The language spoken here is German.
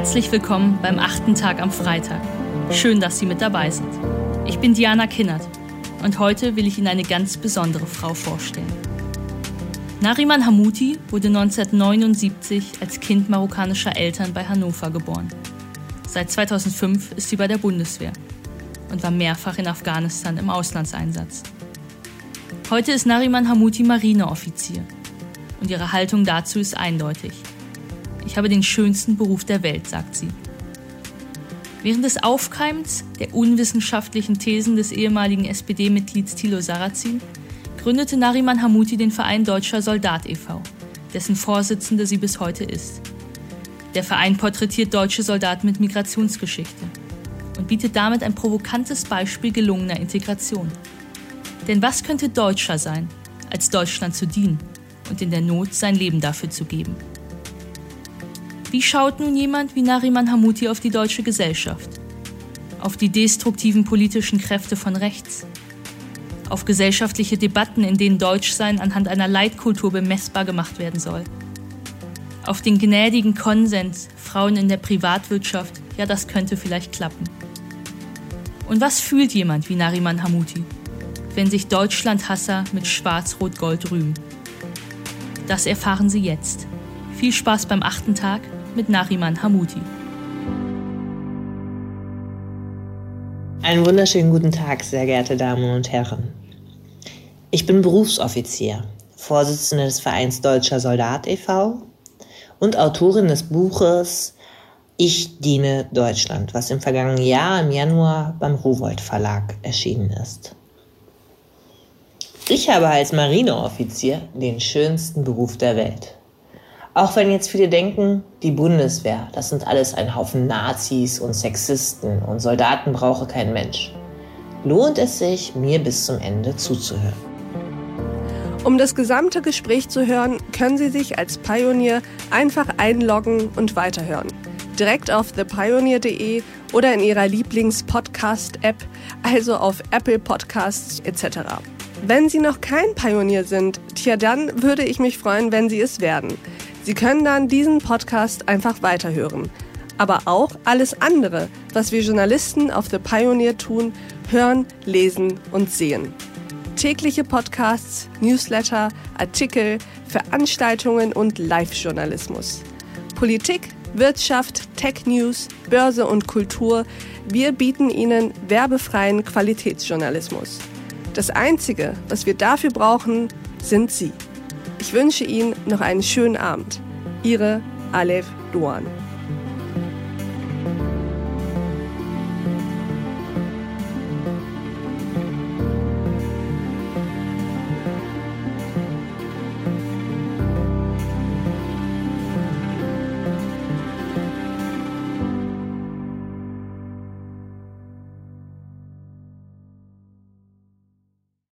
Herzlich willkommen beim achten Tag am Freitag. Schön, dass Sie mit dabei sind. Ich bin Diana Kinnert und heute will ich Ihnen eine ganz besondere Frau vorstellen. Nariman Hamouti wurde 1979 als Kind marokkanischer Eltern bei Hannover geboren. Seit 2005 ist sie bei der Bundeswehr und war mehrfach in Afghanistan im Auslandseinsatz. Heute ist Nariman Hamouti Marineoffizier und ihre Haltung dazu ist eindeutig. Ich habe den schönsten Beruf der Welt, sagt sie. Während des Aufkeimens der unwissenschaftlichen Thesen des ehemaligen SPD-Mitglieds Thilo Sarrazin gründete Nariman Hamouti den Verein Deutscher Soldat e.V., dessen Vorsitzende sie bis heute ist. Der Verein porträtiert deutsche Soldaten mit Migrationsgeschichte und bietet damit ein provokantes Beispiel gelungener Integration. Denn was könnte deutscher sein, als Deutschland zu dienen und in der Not sein Leben dafür zu geben? Wie schaut nun jemand wie Nariman Hamouti auf die deutsche Gesellschaft? Auf die destruktiven politischen Kräfte von rechts? Auf gesellschaftliche Debatten, in denen Deutschsein anhand einer Leitkultur bemessbar gemacht werden soll? Auf den gnädigen Konsens, Frauen in der Privatwirtschaft, ja, das könnte vielleicht klappen. Und was fühlt jemand wie Nariman Hamouti, wenn sich Deutschlandhasser mit Schwarz-Rot-Gold rühmen? Das erfahren Sie jetzt. Viel Spaß beim achten Tag mit Nariman Hamouti. Einen wunderschönen guten Tag, sehr geehrte Damen und Herren. Ich bin Berufsoffizier, Vorsitzende des Vereins Deutscher Soldat e.V. und Autorin des Buches Ich diene Deutschland, was im vergangenen Jahr im Januar beim Rowold Verlag erschienen ist. Ich habe als Marineoffizier den schönsten Beruf der Welt. Auch wenn jetzt viele denken, die Bundeswehr, das sind alles ein Haufen Nazis und Sexisten und Soldaten brauche kein Mensch. Lohnt es sich, mir bis zum Ende zuzuhören. Um das gesamte Gespräch zu hören, können Sie sich als Pionier einfach einloggen und weiterhören. Direkt auf thepioneer.de oder in Ihrer Lieblings-Podcast-App, also auf Apple Podcasts etc. Wenn Sie noch kein Pionier sind, tja, dann würde ich mich freuen, wenn Sie es werden. Sie können dann diesen Podcast einfach weiterhören. Aber auch alles andere, was wir Journalisten auf The Pioneer tun, hören, lesen und sehen. Tägliche Podcasts, Newsletter, Artikel, Veranstaltungen und Live-Journalismus. Politik, Wirtschaft, Tech News, Börse und Kultur. Wir bieten Ihnen werbefreien Qualitätsjournalismus. Das Einzige, was wir dafür brauchen, sind Sie. Ich wünsche Ihnen noch einen schönen Abend. Ihre Aleph Duan.